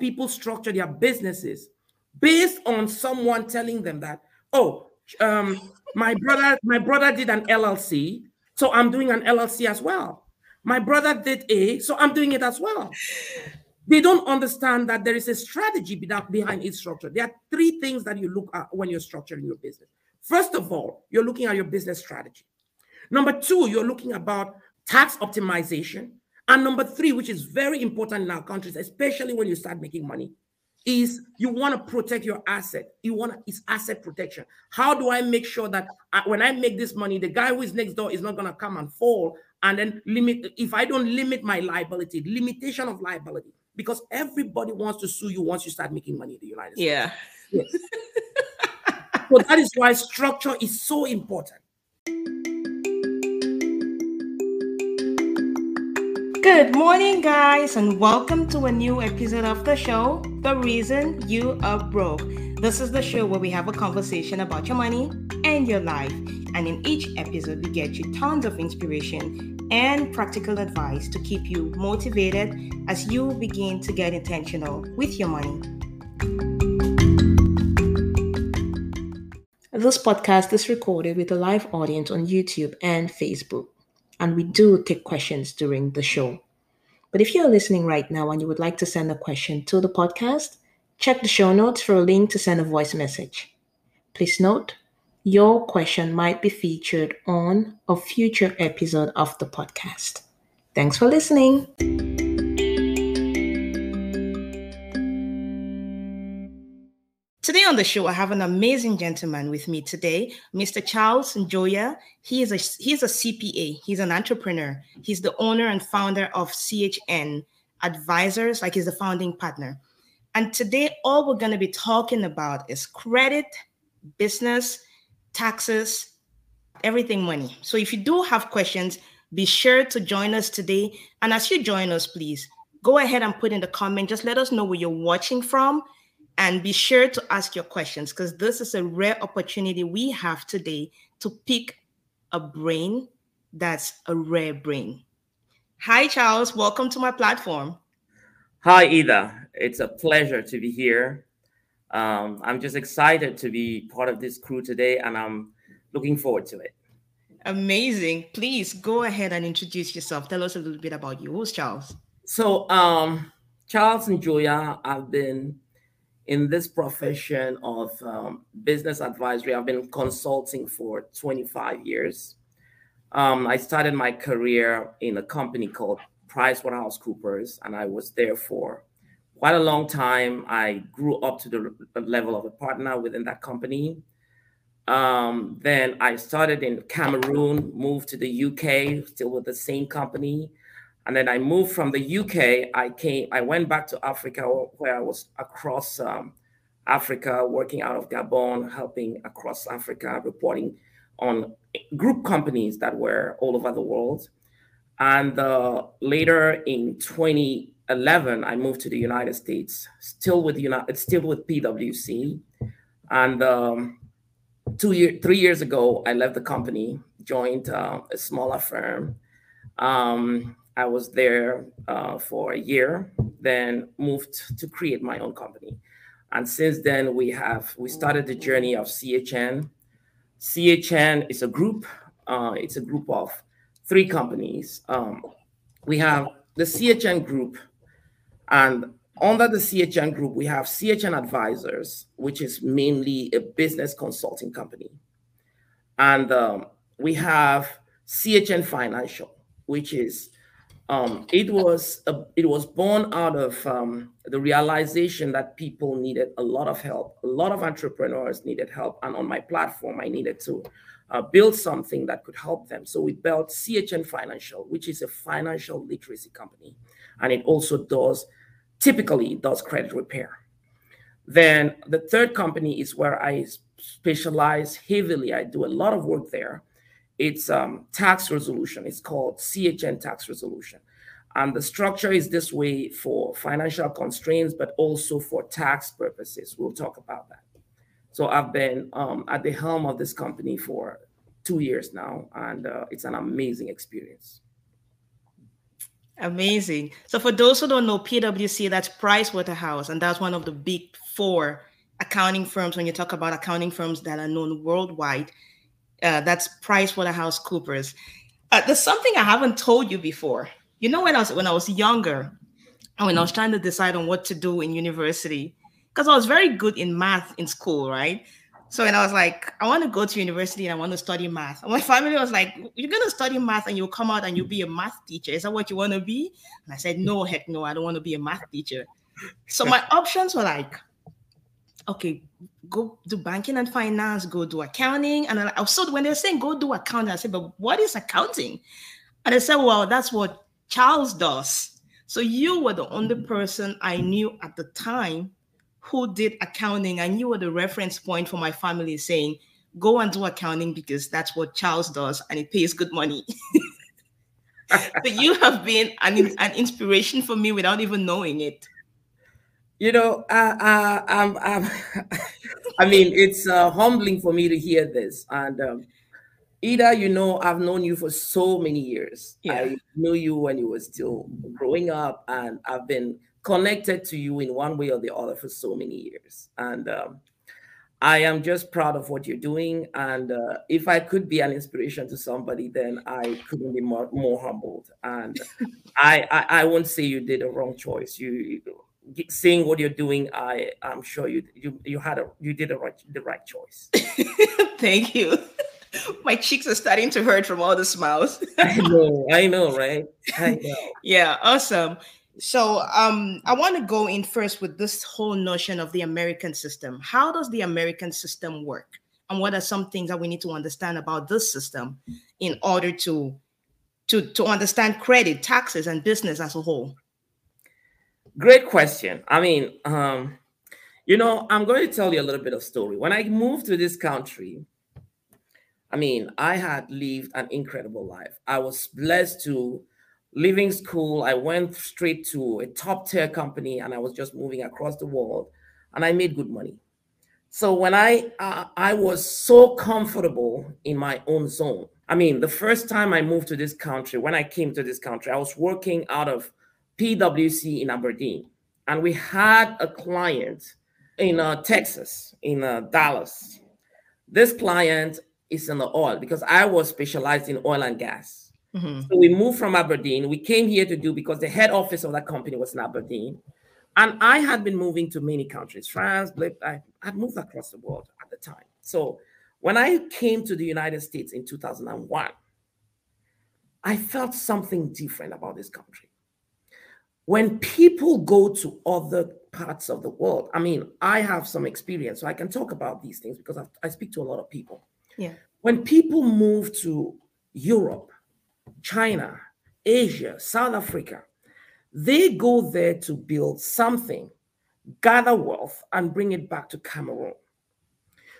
people structure their businesses based on someone telling them that, oh, um, my brother, my brother did an LLC, so I'm doing an LLC as well. My brother did A, so I'm doing it as well. They don't understand that there is a strategy behind each structure. There are three things that you look at when you're structuring your business. First of all, you're looking at your business strategy. Number two, you're looking about tax optimization. And number three, which is very important in our countries, especially when you start making money, is you want to protect your asset. You want it's asset protection. How do I make sure that I, when I make this money, the guy who is next door is not going to come and fall and then limit? If I don't limit my liability, limitation of liability, because everybody wants to sue you once you start making money in the United States. Yeah. Yes. so that is why structure is so important. Good morning, guys, and welcome to a new episode of the show, The Reason You Are Broke. This is the show where we have a conversation about your money and your life. And in each episode, we get you tons of inspiration and practical advice to keep you motivated as you begin to get intentional with your money. This podcast is recorded with a live audience on YouTube and Facebook and we do take questions during the show. But if you're listening right now and you would like to send a question to the podcast, check the show notes for a link to send a voice message. Please note, your question might be featured on a future episode of the podcast. Thanks for listening. Today on the show, I have an amazing gentleman with me today, Mr. Charles Njoya. He is a he's a CPA. He's an entrepreneur. He's the owner and founder of CHN Advisors, like he's the founding partner. And today, all we're going to be talking about is credit, business, taxes, everything money. So if you do have questions, be sure to join us today. And as you join us, please go ahead and put in the comment. Just let us know where you're watching from and be sure to ask your questions because this is a rare opportunity we have today to pick a brain that's a rare brain. Hi, Charles. Welcome to my platform. Hi, Ida. It's a pleasure to be here. Um, I'm just excited to be part of this crew today, and I'm looking forward to it. Amazing. Please go ahead and introduce yourself. Tell us a little bit about you. Who's Charles? So, um, Charles Njoya, I've been in this profession of um, business advisory, I've been consulting for 25 years. Um, I started my career in a company called PricewaterhouseCoopers, and I was there for quite a long time. I grew up to the level of a partner within that company. Um, then I started in Cameroon, moved to the UK, still with the same company. And then I moved from the UK. I came, I went back to Africa where I was across um, Africa, working out of Gabon, helping across Africa, reporting on group companies that were all over the world. And uh, later in 2011, I moved to the United States, still with United, still with PwC. And um, two year, three years ago, I left the company, joined uh, a smaller firm. Um, I was there uh, for a year, then moved to create my own company. And since then, we have we started the journey of CHN. CHN is a group. Uh, it's a group of three companies. Um, we have the CHN group, and under the CHN group, we have CHN Advisors, which is mainly a business consulting company, and um, we have CHN Financial, which is um, it was a, it was born out of um, the realization that people needed a lot of help. A lot of entrepreneurs needed help, and on my platform, I needed to uh, build something that could help them. So we built CHN Financial, which is a financial literacy company, and it also does typically does credit repair. Then the third company is where I specialize heavily. I do a lot of work there it's um, tax resolution. It's called CHN tax resolution. And the structure is this way for financial constraints, but also for tax purposes. We'll talk about that. So I've been um, at the helm of this company for two years now, and uh, it's an amazing experience. Amazing. So for those who don't know, PwC, that's Price Waterhouse, and that's one of the big four accounting firms. When you talk about accounting firms that are known worldwide, uh, that's Price Waterhouse Coopers. Uh, there's something I haven't told you before. You know, when I was when I was younger, and when I was trying to decide on what to do in university, because I was very good in math in school, right? So and I was like, I want to go to university and I want to study math. And my family was like, You're gonna study math and you'll come out and you'll be a math teacher. Is that what you want to be? And I said, No, heck no, I don't want to be a math teacher. So my options were like, okay, go do banking and finance, go do accounting. And I so when they're saying go do accounting, I said, but what is accounting? And they said, well, that's what Charles does. So you were the only mm-hmm. person I knew at the time who did accounting, and you were the reference point for my family saying, go and do accounting because that's what Charles does and it pays good money. so you have been an, an inspiration for me without even knowing it. You know, uh, uh, um, um, I mean, it's uh, humbling for me to hear this. And um, Ida, you know, I've known you for so many years. Yeah. I knew you when you were still growing up, and I've been connected to you in one way or the other for so many years. And um, I am just proud of what you're doing. And uh, if I could be an inspiration to somebody, then I couldn't be more, more humbled. And I, I, I won't say you did a wrong choice. You seeing what you're doing, I I'm sure you you you had a you did a right the right choice. Thank you. My cheeks are starting to hurt from all the smiles. I know, I know, right? I know. Yeah, awesome. So um I want to go in first with this whole notion of the American system. How does the American system work? And what are some things that we need to understand about this system in order to to to understand credit, taxes, and business as a whole? Great question. I mean, um, you know, I'm going to tell you a little bit of story. When I moved to this country, I mean, I had lived an incredible life. I was blessed to leaving school. I went straight to a top tier company, and I was just moving across the world, and I made good money. So when I uh, I was so comfortable in my own zone. I mean, the first time I moved to this country, when I came to this country, I was working out of PwC in Aberdeen, and we had a client in uh, Texas, in uh, Dallas. This client is in the oil because I was specialized in oil and gas. Mm-hmm. So we moved from Aberdeen. We came here to do because the head office of that company was in Aberdeen. And I had been moving to many countries, France, I had moved across the world at the time. So when I came to the United States in 2001, I felt something different about this country when people go to other parts of the world, I mean, I have some experience, so I can talk about these things because I, I speak to a lot of people. Yeah. When people move to Europe, China, Asia, South Africa, they go there to build something, gather wealth, and bring it back to Cameroon.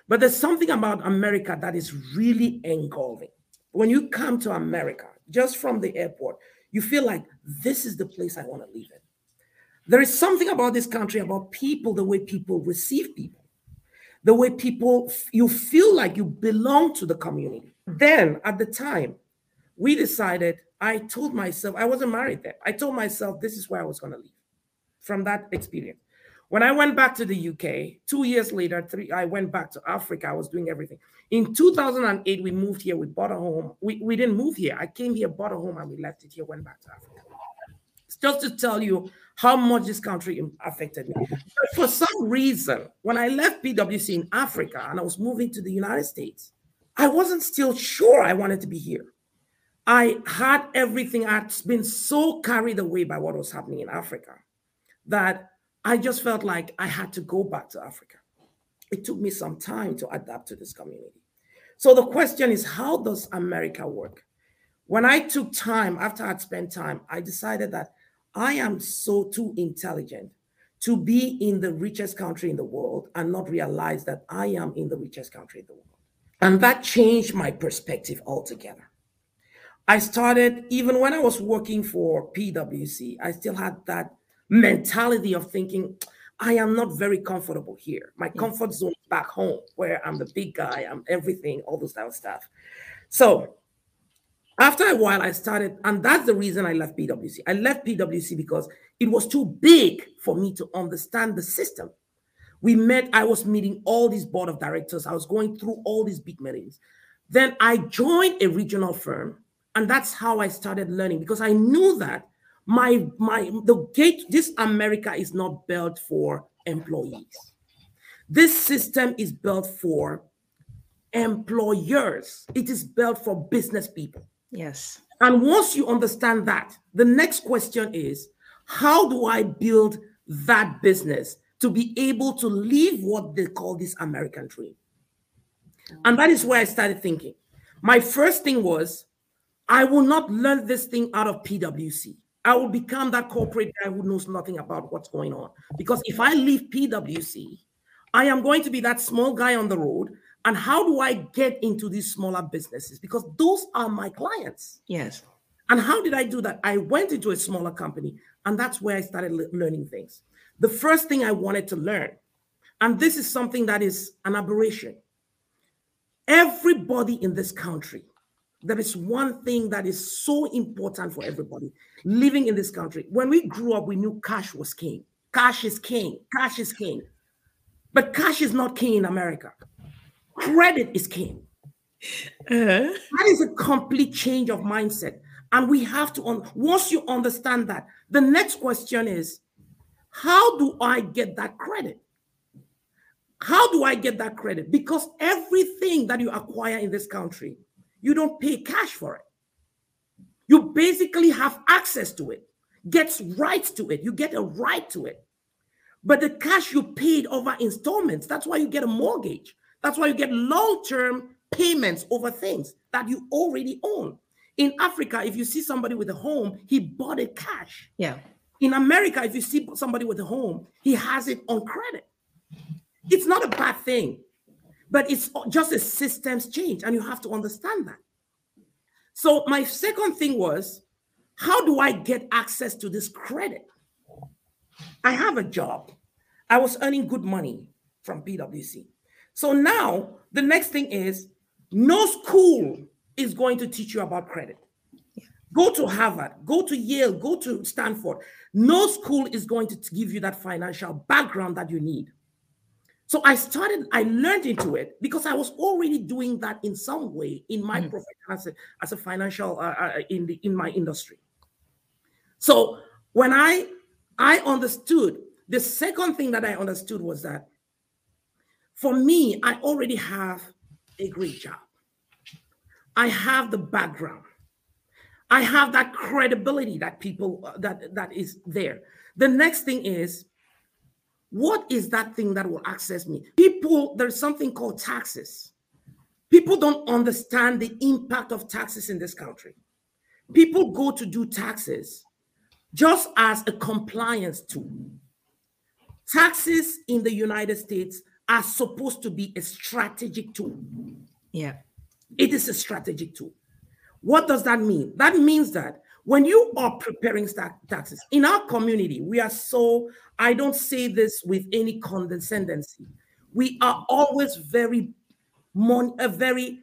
But there's something about America that is really engulfing. When you come to America, just from the airport, you feel like this is the place I want to live in. There is something about this country, about people, the way people receive people, the way people, you feel like you belong to the community. Hmm. Then at the time, we decided, I told myself, I wasn't married then. I told myself this is where I was going to live from that experience. When I went back to the UK, two years later, three, I went back to Africa. I was doing everything. In 2008, we moved here. We bought a home. We, we didn't move here. I came here, bought a home, and we left it here, went back to Africa. Just to tell you how much this country affected me. But for some reason, when I left PwC in Africa and I was moving to the United States, I wasn't still sure I wanted to be here. I had everything. I'd been so carried away by what was happening in Africa that I just felt like I had to go back to Africa. It took me some time to adapt to this community. So the question is, how does America work? When I took time, after I'd spent time, I decided that I am so too intelligent to be in the richest country in the world and not realize that I am in the richest country in the world. And that changed my perspective altogether. I started, even when I was working for PwC, I still had that mentality of thinking, I am not very comfortable here. My comfort zone is back home where I'm the big guy, I'm everything, all those type of stuff. So After a while, I started, and that's the reason I left PwC. I left PwC because it was too big for me to understand the system. We met, I was meeting all these board of directors, I was going through all these big meetings. Then I joined a regional firm, and that's how I started learning because I knew that my my the gate this America is not built for employees. This system is built for employers. It is built for business people. Yes. And once you understand that, the next question is how do I build that business to be able to live what they call this American dream? And that is where I started thinking. My first thing was, I will not learn this thing out of PwC. I will become that corporate guy who knows nothing about what's going on. Because if I leave PwC, I am going to be that small guy on the road. And how do I get into these smaller businesses? Because those are my clients. Yes. And how did I do that? I went into a smaller company, and that's where I started le- learning things. The first thing I wanted to learn, and this is something that is an aberration. Everybody in this country, there is one thing that is so important for everybody living in this country. When we grew up, we knew cash was king. Cash is king. Cash is king. But cash is not king in America. Credit is king. Uh-huh. That is a complete change of mindset. And we have to, un- once you understand that, the next question is how do I get that credit? How do I get that credit? Because everything that you acquire in this country, you don't pay cash for it. You basically have access to it, gets rights to it. You get a right to it. But the cash you paid over installments, that's why you get a mortgage. That's why you get long term payments over things that you already own. In Africa, if you see somebody with a home, he bought it cash. Yeah. In America, if you see somebody with a home, he has it on credit. It's not a bad thing, but it's just a systems change, and you have to understand that. So, my second thing was how do I get access to this credit? I have a job. I was earning good money from PwC. So now the next thing is no school is going to teach you about credit. Go to Harvard, go to Yale, go to Stanford. No school is going to give you that financial background that you need. So I started, I learned into it because I was already doing that in some way in my mm. profession as a, as a financial uh, uh, in the in my industry. So when I I understood the second thing that I understood was that for me, I already have a great job. I have the background. I have that credibility that people uh, that that is there. The next thing is what is that thing that will access me? People, there's something called taxes. People don't understand the impact of taxes in this country. People go to do taxes just as a compliance tool. Taxes in the United States are supposed to be a strategic tool. Yeah. It is a strategic tool. What does that mean? That means that when you are preparing taxes in our community, we are so, I don't say this with any condescendency. We are always very, mon- a very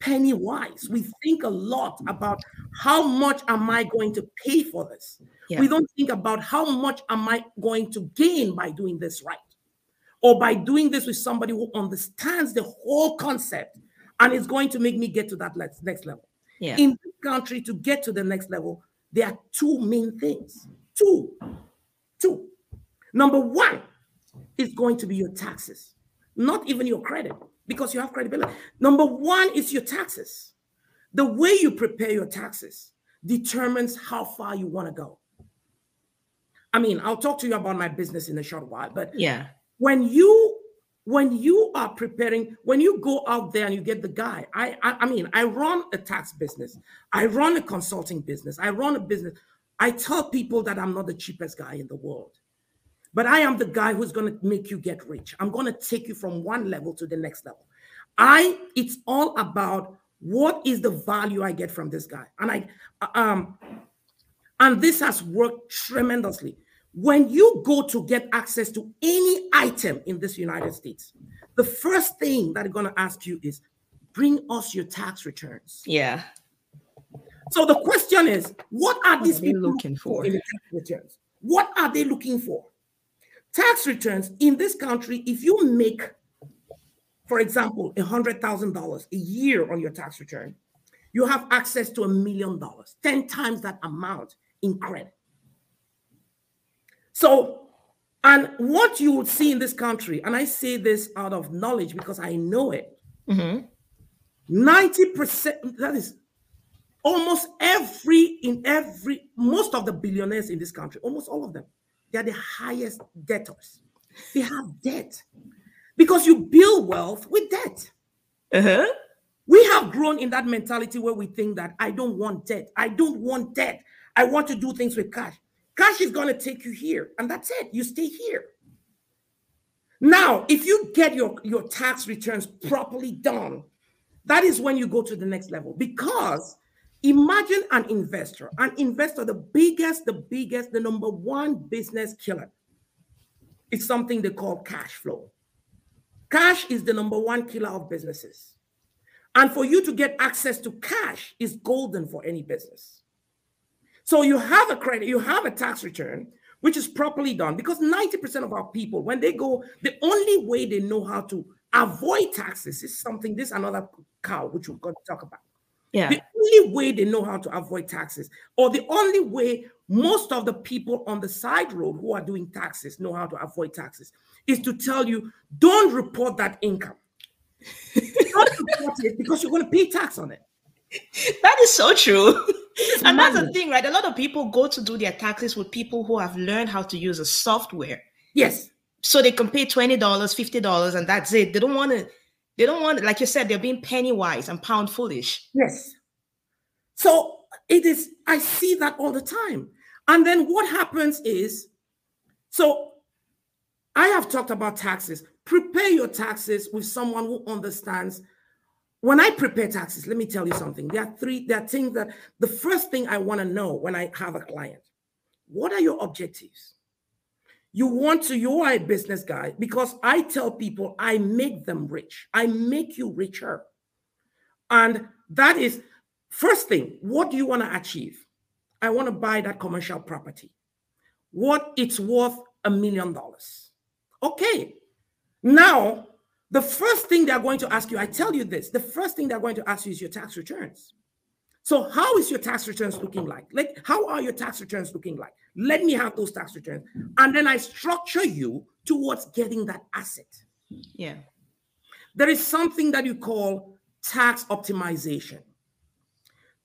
penny wise. We think a lot about how much am I going to pay for this? Yeah. We don't think about how much am I going to gain by doing this right or by doing this with somebody who understands the whole concept and is going to make me get to that next level. Yeah. In this country, to get to the next level, there are two main things. Two. Two. Number one is going to be your taxes, not even your credit, because you have credibility. Number one is your taxes. The way you prepare your taxes determines how far you want to go. I mean, I'll talk to you about my business in a short while, but yeah, when you when you are preparing, when you go out there and you get the guy, I, I, I mean, I run a tax business, I run a consulting business, I run a business. I tell people that I'm not the cheapest guy in the world, but I am the guy who's going to make you get rich. I'm going to take you from one level to the next level. I, it's all about what is the value I get from this guy, and I, um, and this has worked tremendously when you go to get access to any item in this United States, the first thing that they're going to ask you is bring us your tax returns. Yeah. So the question is, what are What these are people looking for? in tax returns? What are they looking for? Tax returns in this country, if you make, for example, $100,000 a year on your tax return, you have access to a million dollars, 10 times that amount in credit. So, and what you would see in this country, and I say this out of knowledge because I know it, Mhm. 90%, that is almost every, in every, most of the billionaires in this country, almost all of them, they are the highest debtors. They have debt because you build wealth with debt. Uh-huh. We have grown in that mentality where we think that I don't want debt. I don't want debt. I want to do things with cash. Cash is going to take you here, and that's it. You stay here. Now, if you get your, your tax returns properly done, that is when you go to the next level. Because imagine an investor, an investor, the biggest, the biggest, the number one business killer is something they call cash flow. Cash is the number one killer of businesses. And for you to get access to cash is golden for any business. So you have a credit, you have a tax return, which is properly done because 90% of our people, when they go, the only way they know how to avoid taxes is something, this is another cow, which we're going to talk about. Yeah. The only way they know how to avoid taxes, or the only way most of the people on the side road who are doing taxes know how to avoid taxes, is to tell you don't report that income. don't report it because you're going to pay tax on it. That is so true. and that's the thing, right? A lot of people go to do their taxes with people who have learned how to use a software. Yes. So they can pay $20, $50, and that's it. They don't want to, they don't want, like you said, they're being penny wise and pound foolish. Yes. So it is, I see that all the time. And then what happens is, so I have talked about taxes. Prepare your taxes with someone who understands. When I prepare taxes, let me tell you something. There are three, there are things that the first thing I want to know when I have a client, what are your objectives? You want to, you are a business guy because I tell people I make them rich. I make you richer. And that is first thing, what do you want to achieve? I want to buy that commercial property. What it's worth a million dollars. Okay. Now, the first thing they're going to ask you, I tell you this, the first thing they're going to ask you is your tax returns. So, how is your tax returns looking like? Like, how are your tax returns looking like? Let me have those tax returns. And then I structure you towards getting that asset. Yeah. There is something that you call tax optimization.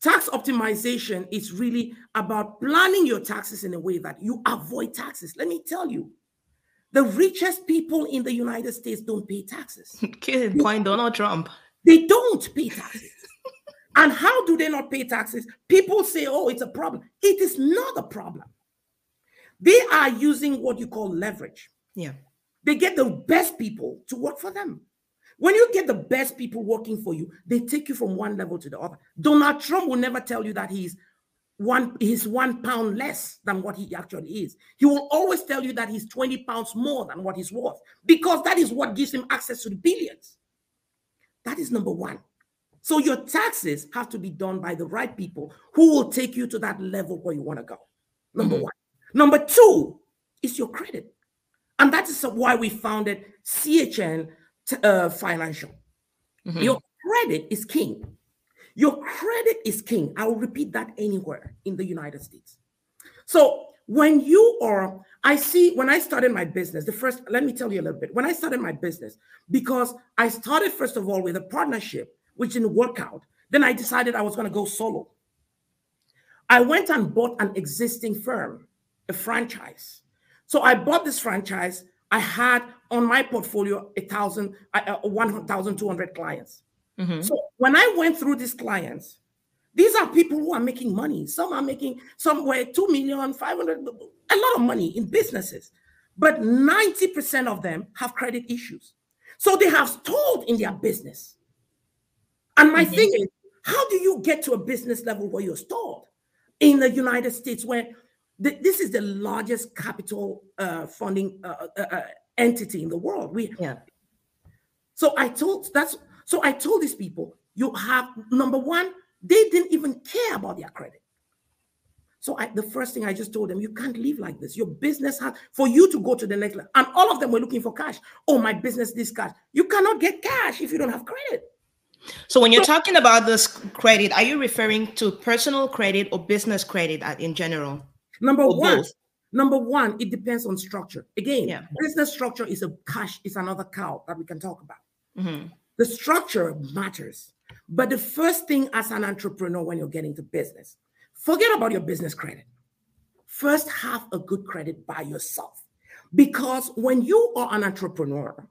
Tax optimization is really about planning your taxes in a way that you avoid taxes. Let me tell you, the richest people in the United States don't pay taxes. Case in point, Donald Trump. They don't pay taxes. and how do they not pay taxes? People say, oh, it's a problem. It is not a problem. They are using what you call leverage. Yeah. They get the best people to work for them. When you get the best people working for you, they take you from one level to the other. Donald Trump will never tell you that he's one he's one pound less than what he actually is. He will always tell you that he's 20 pounds more than what he's worth because that is what gives him access to the billions. That is number one. So your taxes have to be done by the right people who will take you to that level where you want to go. Number Mhm. one. Number two is your credit. And that is why we founded CHN uh, Financial. Mhm. Your credit is king. Your credit is king. I will repeat that anywhere in the United States. So when you are, I see when I started my business, the first, let me tell you a little bit. When I started my business, because I started first of all with a partnership, which didn't work out, then I decided I was going to go solo. I went and bought an existing firm, a franchise. So I bought this franchise. I had on my portfolio a thousand, uh, one thousand two hundred clients. Mhm. So when I went through these clients, these are people who are making money. Some are making somewhere 2 million, 500, a lot of money in businesses. But 90% of them have credit issues. So they have stalled in their business. And my Mhm. thing is, how do you get to a business level where you're stalled in the United States, where th- this is the largest capital uh, funding uh, uh, uh, entity in the world? We Yeah. so I told that's so I told these people, you have number one, They didn't even care about their credit. So I, the first thing I just told them, you can't live like this. Your business has for you to go to the next level. And all of them were looking for cash. Oh, my business, this cash. You cannot get cash if you don't have credit. So when you're so, talking about this credit, are you referring to personal credit or business credit in general? Number one, both? number one, it depends on structure. Again, yeah. business structure is a cash, is another cow that we can talk about. Mm-hmm. The structure matters. But the first thing as an entrepreneur when you're getting to business, Forget about your business credit. First, have a good credit by yourself. Because when you are an entrepreneur,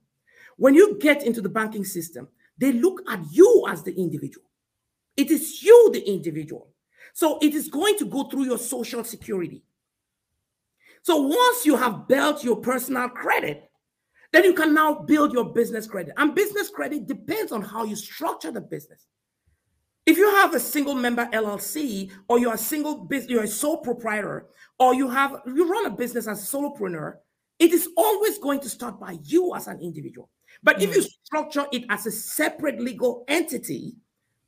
when you get into the banking system, they look at you as the individual. It is you, the individual. So it is going to go through your social security. So once you have built your personal credit, then you can now build your business credit. And business credit depends on how you structure the business. If you have a single member LLC or you're a single business, you're a sole proprietor, or you have you run a business as a solopreneur, it is always going to start by you as an individual. But mm. if you structure it as a separate legal entity,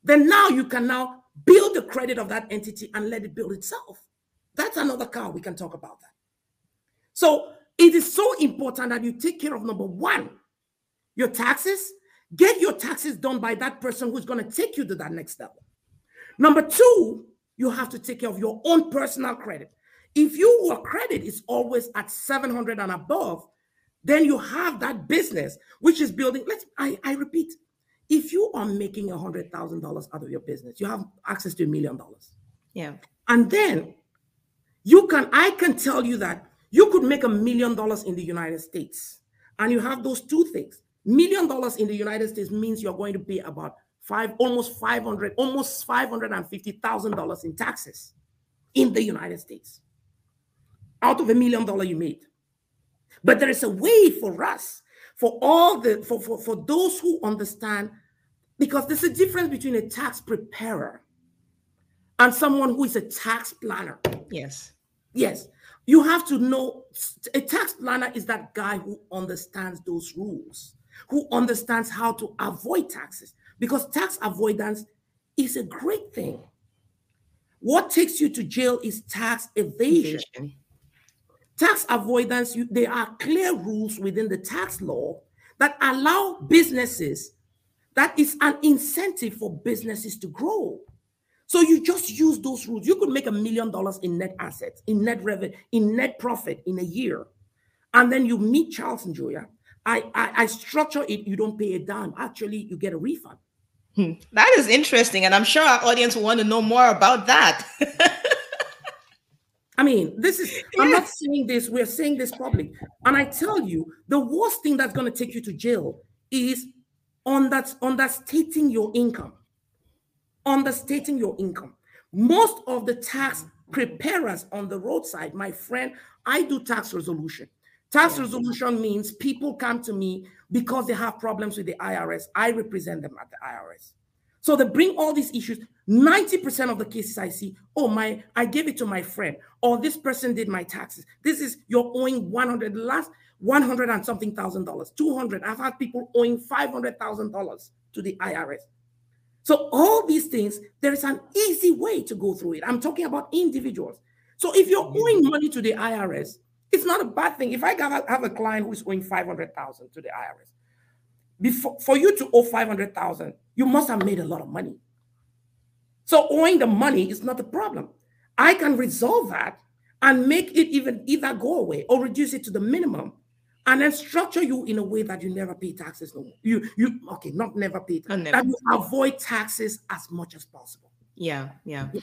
then now you can now build the credit of that entity and let it build itself. That's another car. We can talk about that. So it is so important that you take care of number one, your taxes, Get your taxes done by that person who's going to take you to that next level. Number two, you have to take care of your own personal credit. If your credit is always at 700 and above, then you have that business which is building. Let's I, I repeat, if you are making a hundred thousand dollars out of your business, you have access to a million dollars. Yeah. And then you can, I can tell you that you could make a million dollars in the United States. And you have those two things. Million dollars in the United States means you're going to pay about five, almost 500, almost $550,000 in taxes in the United States out of a million dollar you made. But there is a way for us, for all the, for, for, for those who understand, because there's a difference between a tax preparer and someone who is a tax planner. Yes. Yes. You have to know a tax planner is that guy who understands those rules who understands how to avoid taxes because tax avoidance is a great thing. What takes you to jail is tax evasion. evasion. Tax avoidance, you, there are clear rules within the tax law that allow businesses, that is an incentive for businesses to grow. So you just use those rules. You could make a million dollars in net assets, in net revenue, in net profit in a year. And then you meet Charles Njoya I, I, I structure it, you don't pay it down. Actually, you get a refund. Hmm. That is interesting. And I'm sure our audience will want to know more about that. I mean, this is, I'm not saying this, we're saying this public. And I tell you, the worst thing that's going to take you to jail is on that understating your income. Understating your income. Most of the tax preparers on the roadside, my friend, I do tax resolution. Tax resolution means people come to me because they have problems with the IRS. I represent them at the IRS. So they bring all these issues. 90% of the cases I see, oh my, I gave it to my friend, or this person did my taxes. This is you're owing 100 last 100 and something thousand dollars, 200. I've had people owing $500,000 to the IRS. So all these things, there is an easy way to go through it. I'm talking about individuals. So if you're mm-hmm. owing money to the IRS, it's not a bad thing. If I have a client who's owing 500,000 to the IRS, before for you to owe 500,000, you must have made a lot of money. So owing the money is not the problem. I can resolve that and make it even either go away or reduce it to the minimum and then structure you in a way that you never pay taxes no more. You you okay, not never pay taxes, never. that you avoid taxes as much as possible. Yeah, yeah. yeah.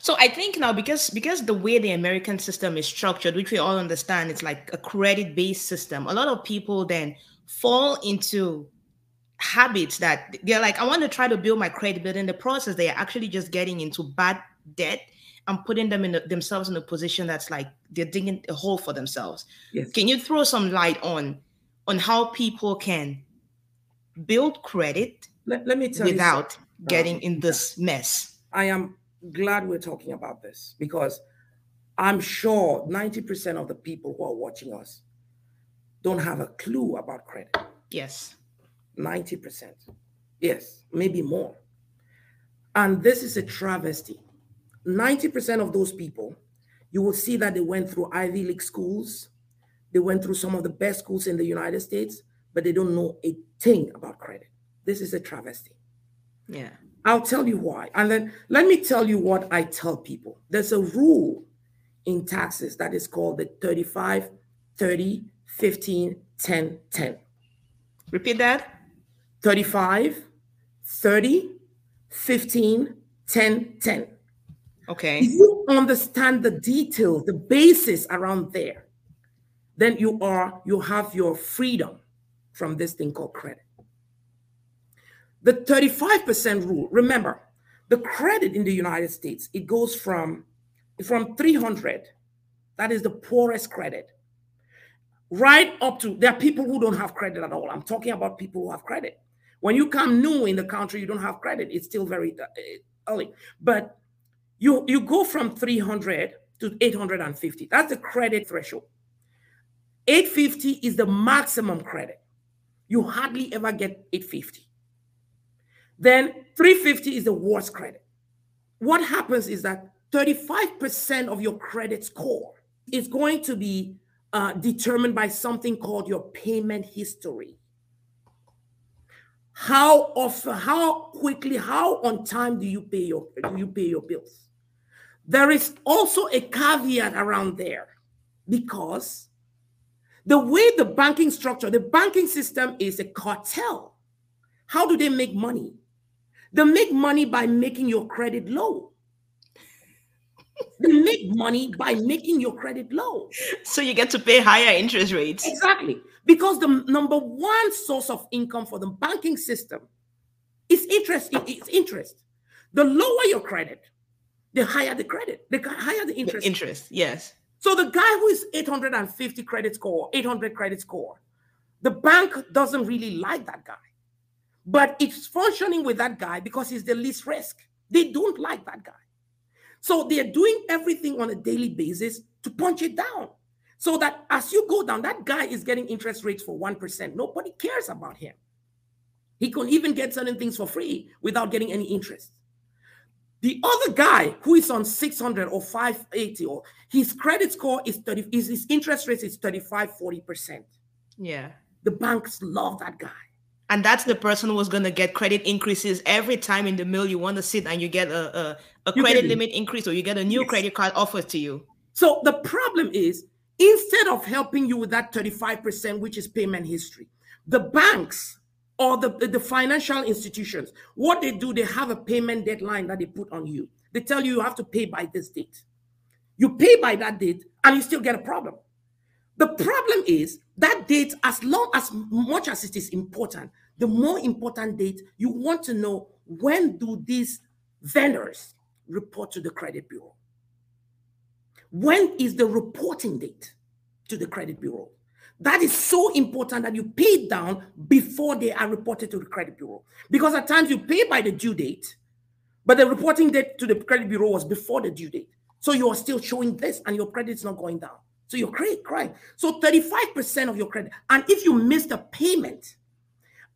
So I think now because because the way the American system is structured, which we all understand, it's like a credit-based system. A lot of people then fall into habits that they're like, I want to try to build my credit, but in the process, they are actually just getting into bad debt and putting them in a, themselves in a position that's like they're digging a hole for themselves. Yes. Can you throw some light on on how people can build credit let, let me tell without you getting in this mess? I am glad we're talking about this because I'm sure 90% of the people who are watching us don't have a clue about credit. Yes. 90%. Yes, maybe more. And this is a travesty. 90% of those people, you will see that they went through Ivy League schools. They went through some of the best schools in the United States, but they don't know a thing about credit. This is a travesty. Yeah. I'll tell you why. And then let me tell you what I tell people. There's a rule in taxes that is called the 35, 30, 15, 10, 10. Repeat that 35, 30, 15, 10, 10. Okay. If you understand the details, the basis around there, then you are you have your freedom from this thing called credit. The 35% rule, remember, the credit in the United States, it goes from from 300, that is the poorest credit, right up to there are people who don't have credit at all. I'm talking about people who have credit. When you come new in the country, you don't have credit. It's still very uh, early. But you you go from 300 to 850. That's the credit threshold. 850 is the maximum credit. You hardly ever get 850. Then 350 is the worst credit. What happens is that 35% of your credit score is going to be uh, determined by something called your payment history. How often, how quickly, how on time do you pay your do you pay your bills? There is also a caveat around there because the way the banking structure, the banking system is a cartel. How do they make money? They make money by making your credit low. they make money by making your credit low. So you get to pay higher interest rates. Exactly. Because the number one source of income for the banking system is interest. It's interest. The lower your credit, the higher the credit, the higher the interest. The interest, yes. So the guy who is 850 credit score, 800 credit score, the bank doesn't really like that guy. But it's functioning with that guy because he's the least risk. They don't like that guy. So they're doing everything on a daily basis to punch it down. So that as you go down, that guy is getting interest rates for 1%. Nobody cares about him. He can even get certain things for free without getting any interest. The other guy who is on 600 or 580 or his credit score is 30, his, his interest rate is 35, 40%. Yeah. The banks love that guy. And that's the person who's going to get credit increases every time in the mill you want to sit and you get a, a, a credit limit increase or you get a new yes. credit card offered to you. So the problem is instead of helping you with that 35%, which is payment history, the banks or the, the financial institutions, what they do, they have a payment deadline that they put on you. They tell you you have to pay by this date. You pay by that date and you still get a problem. The problem is that date, as long as much as it is important, the more important date, you want to know when do these vendors report to the credit bureau? When is the reporting date to the credit bureau? That is so important that you pay it down before they are reported to the credit bureau. Because at times you pay by the due date, but the reporting date to the credit bureau was before the due date. So you are still showing this and your credit's not going down. So you're crying. So 35% of your credit. And if you miss the payment,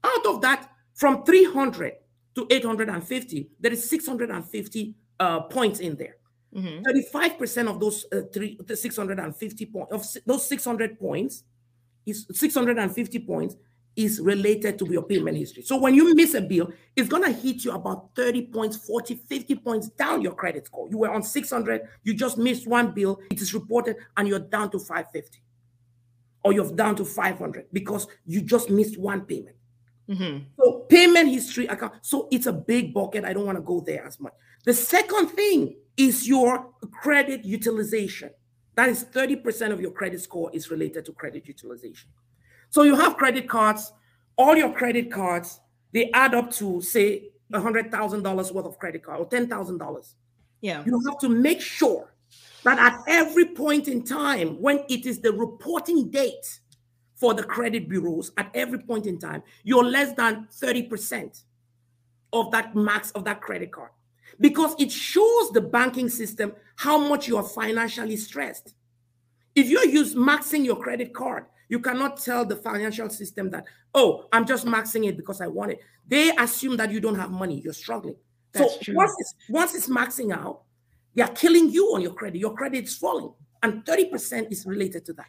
out of that, from 300 to 850, there is 650 uh, points in there. Mm-hmm. 35% of those uh, three, the 650 points, of those 600 points, is 650 points is related to your payment history. So when you miss a bill, it's going to hit you about 30 points, 40, 50 points down your credit score. You were on 600, you just missed one bill, it is reported, and you're down to 550. Or you're down to 500 because you just missed one payment. Mm-hmm. So payment history account. So it's a big bucket. I don't want to go there as much. The second thing is your credit utilization. That is 30% of your credit score is related to credit utilization. So you have credit cards, all your credit cards, they add up to say $100,000 worth of credit card or $10,000. Yeah. You have to make sure that at every point in time, when it is the reporting date for the credit bureaus, at every point in time, you're less than 30% of that max of that credit card because it shows the banking system how much you are financially stressed. If you're use maxing your credit card, you cannot tell the financial system that, oh, I'm just maxing it because I want it. They assume that you don't have money, you're struggling. That's so true. once it's once it's maxing out, they are killing you on your credit. Your credit is falling, and 30% is related to that.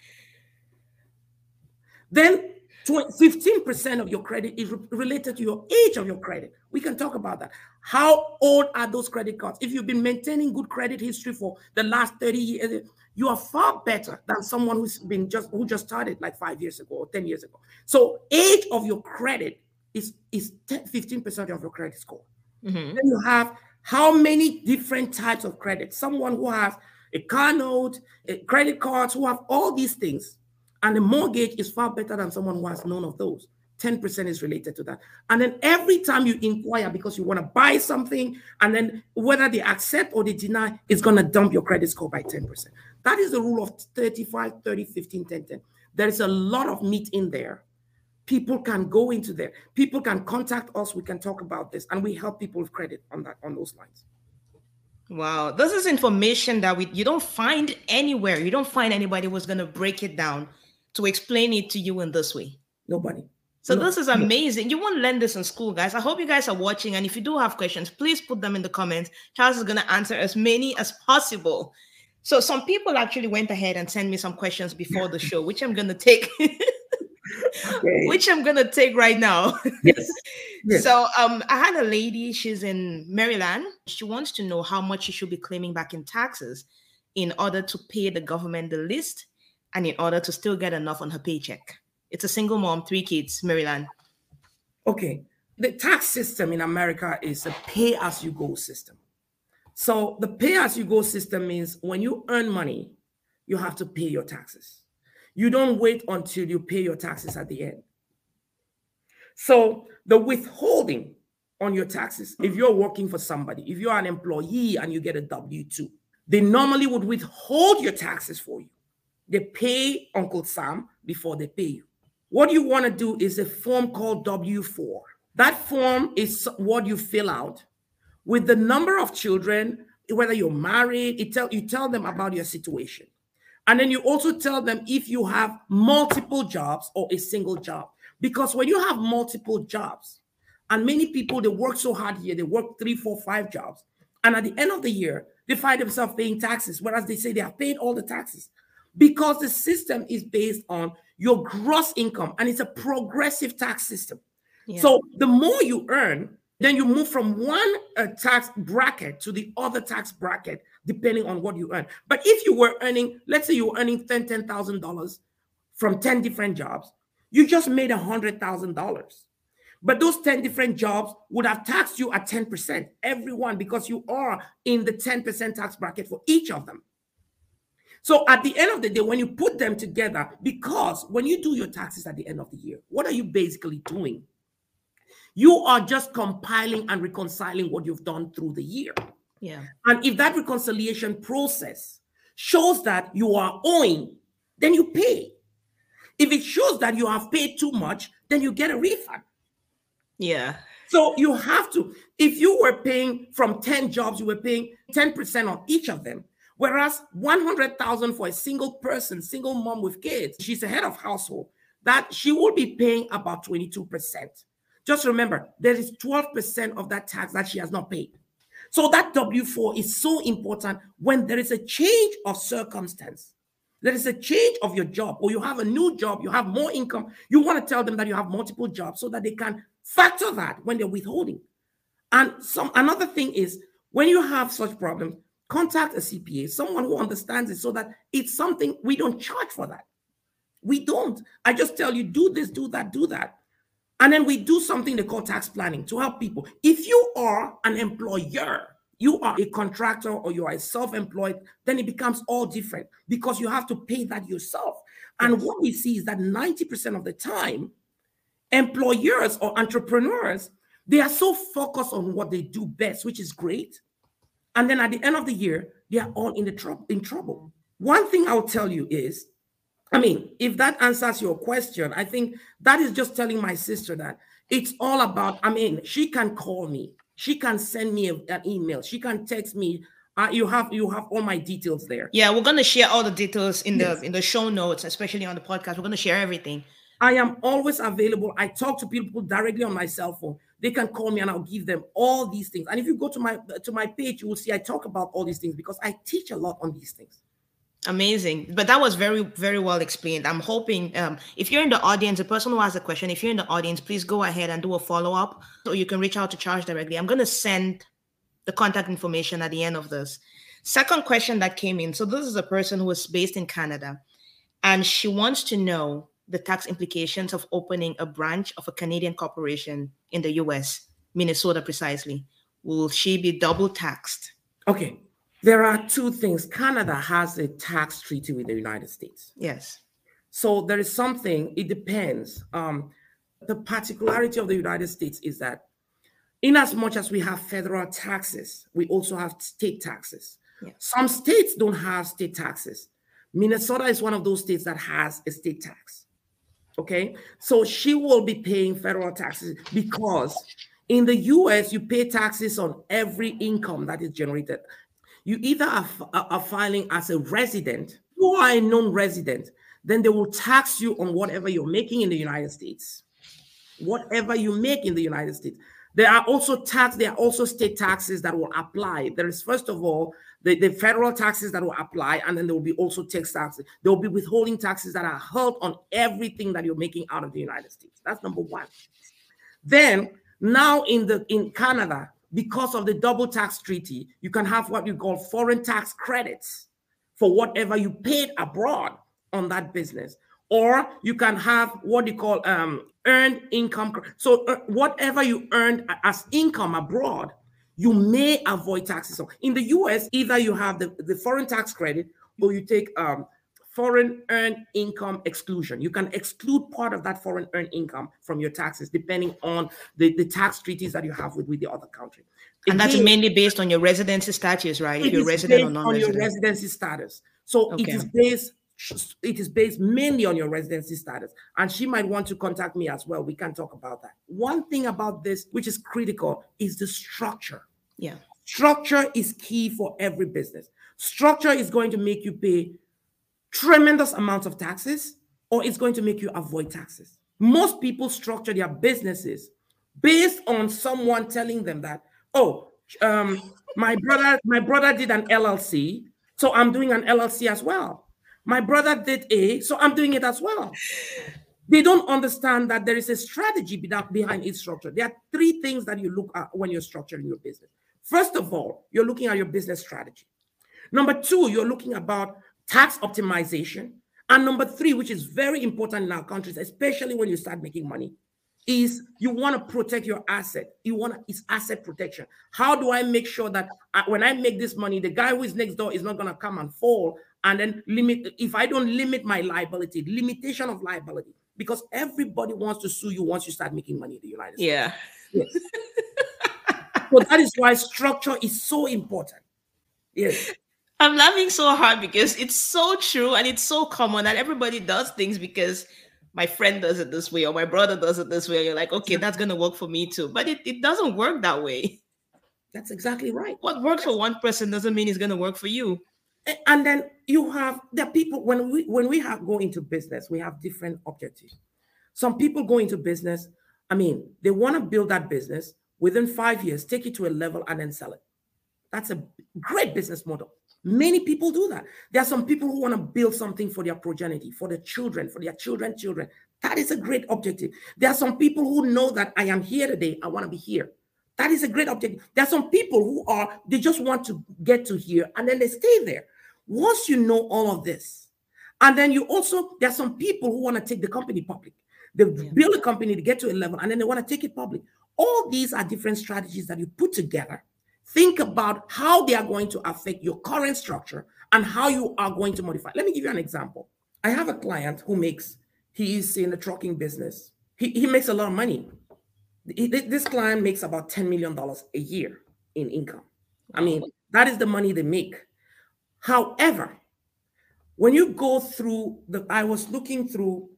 Then 15% of your credit is re- related to your age of your credit. We can talk about that. How old are those credit cards? If you've been maintaining good credit history for the last 30 years, you are far better than someone who's been just who just started like five years ago or 10 years ago. So age of your credit is is 10, 15% of your credit score. Mm-hmm. Then you have how many different types of credit. Someone who has a car note, a credit cards, who have all these things and the mortgage is far better than someone who has none of those. 10% is related to that. And then every time you inquire because you want to buy something, and then whether they accept or they deny, it's going to dump your credit score by 10%. That is the rule of 35, 30, 15, 10, 10. There is a lot of meat in there. People can go into there. People can contact us. We can talk about this, and we help people with credit on that on those lines. Wow, this is information that we you don't find anywhere. You don't find anybody who's going to break it down to explain it to you in this way? Nobody. So no, this is amazing. No. You won't learn this in school, guys. I hope you guys are watching. And if you do have questions, please put them in the comments. Charles is going to answer as many as possible. So some people actually went ahead and sent me some questions before the show, which I'm going to take. okay. Which I'm going to take right now. Yes. yes. So um, I had a lady. She's in Maryland. She wants to know how much she should be claiming back in taxes in order to pay the government the list and in order to still get enough on her paycheck. It's a single mom, three kids, Maryland. Okay. The tax system in America is a pay as you go system. So the pay as you go system means when you earn money, you have to pay your taxes. You don't wait until you pay your taxes at the end. So the withholding on your taxes, if you're working for somebody, if you're an employee and you get a W 2, they normally would withhold your taxes for you. They pay Uncle Sam before they pay you. What you want to do is a form called W 4. That form is what you fill out with the number of children, whether you're married, it tell, you tell them about your situation. And then you also tell them if you have multiple jobs or a single job. Because when you have multiple jobs, and many people they work so hard here, they work three, four, five jobs, and at the end of the year, they find themselves paying taxes, whereas they say they have paid all the taxes because the system is based on your gross income and it's a progressive tax system. Yeah. So the more you earn, then you move from one uh, tax bracket to the other tax bracket depending on what you earn. But if you were earning, let's say you were earning ten ten thousand dollars from ten different jobs, you just made a hundred thousand dollars. But those 10 different jobs would have taxed you at 10%, everyone, because you are in the 10% tax bracket for each of them. So at the end of the day, when you put them together, because when you do your taxes at the end of the year, what are you basically doing? You are just compiling and reconciling what you've done through the year. Yeah. And if that reconciliation process shows that you are owing, then you pay. If it shows that you have paid too much, then you get a refund. Yeah. So you have to, if you were paying from 10 jobs, you were paying 10% on each of them. Whereas 100,000 for a single person, single mom with kids, she's a head of household, that she will be paying about 22%. Just remember, there is 12% of that tax that she has not paid. So that W4 is so important when there is a change of circumstance. There is a change of your job, or you have a new job, you have more income. You want to tell them that you have multiple jobs so that they can factor that when they're withholding. And some another thing is when you have such problems, contact a CPA, someone who understands it so that it's something we don't charge for that. We don't. I just tell you, do this, do that, do that. And then we do something they call tax planning to help people. If you are an employer, you are a contractor or you are a self-employed, then it becomes all different because you have to pay that yourself. And what we see is that 90% of the time, employers or entrepreneurs, they are so focused on what they do best, which is great. And then at the end of the year, they are all in the trouble in trouble. One thing I'll tell you is, I mean, if that answers your question, I think that is just telling my sister that it's all about. I mean, she can call me, she can send me a, an email, she can text me. Uh, you have you have all my details there. Yeah, we're gonna share all the details in yes. the in the show notes, especially on the podcast. We're gonna share everything. I am always available. I talk to people directly on my cell phone. They can call me and I'll give them all these things. And if you go to my to my page, you will see I talk about all these things because I teach a lot on these things. Amazing. But that was very, very well explained. I'm hoping um, if you're in the audience, the person who has a question, if you're in the audience, please go ahead and do a follow up so you can reach out to Charles directly. I'm going to send the contact information at the end of this. Second question that came in. So, this is a person who is based in Canada and she wants to know the tax implications of opening a branch of a Canadian corporation in the US, Minnesota precisely. Will she be double taxed? Okay. There are two things. Canada has a tax treaty with the United States. Yes. So there is something, it depends. Um, the particularity of the United States is that, in as much as we have federal taxes, we also have state taxes. Some states don't have state taxes. Minnesota is one of those states that has a state tax. Okay. So she will be paying federal taxes because in the US, you pay taxes on every income that is generated you either are, are filing as a resident or a non-resident, then they will tax you on whatever you're making in the United States. Whatever you make in the United States. There are also tax, there are also state taxes that will apply. There is, first of all, the, the federal taxes that will apply, and then there will be also tax taxes. There will be withholding taxes that are held on everything that you're making out of the United States. That's number one. Then now in the in Canada, because of the double tax treaty, you can have what you call foreign tax credits for whatever you paid abroad on that business. Or you can have what you call um, earned income. So, uh, whatever you earned as income abroad, you may avoid taxes. So, in the US, either you have the, the foreign tax credit or you take um, foreign earned income exclusion. You can exclude part of that foreign earned income from your taxes, depending on the, the tax treaties that you have with, with the other country. And Again, that's mainly based on your residency status, right? If you're resident or non-resident. On your residency status. So okay. it is based it is based mainly on your residency status. And she might want to contact me as well. We can talk about that. One thing about this, which is critical, is the structure. Yeah. Structure is key for every business. Structure is going to make you pay tremendous amounts of taxes or it's going to make you avoid taxes. Most people structure their businesses based on someone telling them that, oh, um, my brother, my brother did an LLC, so I'm doing an LLC as well. My brother did A, so I'm doing it as well. They don't understand that there is a strategy behind each structure. There are three things that you look at when you're structuring your business. First of all, you're looking at your business strategy. Number two, you're looking about tax optimization. And number three, which is very important in our countries, especially when you start making money, is you want to protect your asset. You want to, it's asset protection. How do I make sure that I, when I make this money, the guy who is next door is not going to come and fall and then limit, if I don't limit my liability, limitation of liability, because everybody wants to sue you once you start making money in the United States. Yeah. Yes. so that is why structure is so important. Yes. I'm laughing so hard because it's so true and it's so common that everybody does things because my friend does it this way or my brother does it this way. You're like, okay, that's gonna work for me too. But it, it doesn't work that way. That's exactly right. What works for one person doesn't mean it's gonna work for you. And then you have the people when we when we have go into business, we have different objectives. Some people go into business, I mean, they want to build that business within five years, take it to a level and then sell it. That's a great business model. Many people do that. There are some people who want to build something for their progeny, for their children, for their children, children. That is a great objective. There are some people who know that I am here today. I want to be here. That is a great objective. There are some people who are, they just want to get to here and then they stay there. Once you know all of this, and then you also, there are some people who want to take the company public. They yeah. build a company to get to a level and then they want to take it public. All these are different strategies that you put together Think about how they are going to affect your current structure and how you are going to modify. Let me give you an example. I have a client who makes, he is in the trucking business. He, he makes a lot of money. He, this client makes about $10 million a year in income. I mean, that is the money they make. However, when you go through the, I was looking through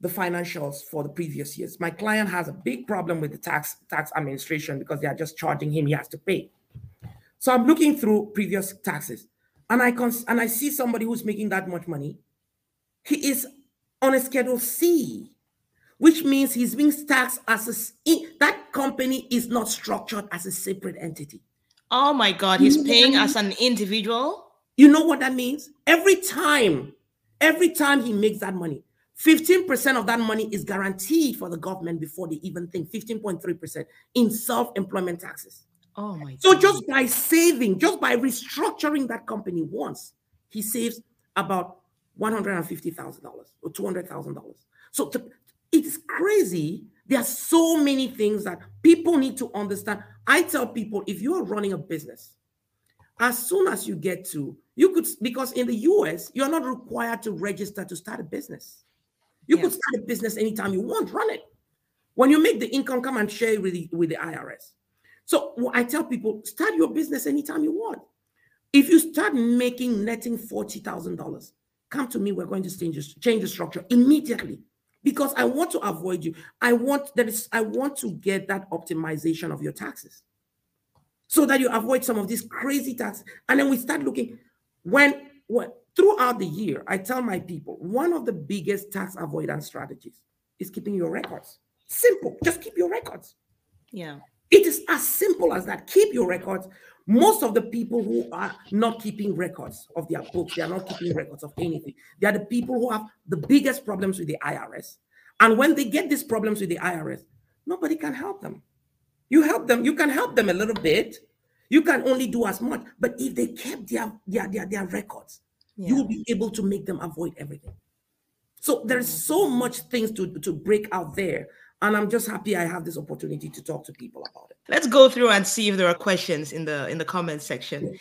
the financials for the previous years. My client has a big problem with the tax tax administration because they are just charging him, he has to pay. So I'm looking through previous taxes and I cons- and I see somebody who's making that much money. He is on a schedule C. which means he's being taxed as a that company is not structured as a separate entity. Oh my God, he's paying as an individual. You know what that means? Every time, every time he makes that money, 15% of that money is guaranteed for the government before they even think 15.3% in self-employment taxes. Oh my So God. just by saving, just by restructuring that company once, he saves about $150,000 or $200,000. So to, it's crazy. There are so many things that people need to understand. I tell people if you are running a business, as soon as you get to, you could, because in the US, you're not required to register to start a business. You yeah. could start a business anytime you want, run it. When you make the income, come and share it with the, with the IRS. So I tell people, start your business anytime you want. If you start making netting $40,000, come to me. We're going to change, change the structure immediately because I want to avoid you. I want that is I want to get that optimization of your taxes so that you avoid some of these crazy taxes. And then we start looking when what throughout the year, I tell my people one of the biggest tax avoidance strategies is keeping your records. Simple, just keep your records. Yeah. It is as simple as that. Keep your records. Most of the people who are not keeping records of their books, they are not keeping records of anything. They are the people who have the biggest problems with the IRS. And when they get these problems with the IRS, nobody can help them. You help them, you can help them a little bit. You can only do as much. But if they kept their their their, their records, yeah. you will be able to make them avoid everything. So there's so much things to, to break out there and i'm just happy i have this opportunity to talk to people about it let's go through and see if there are questions in the in the comment section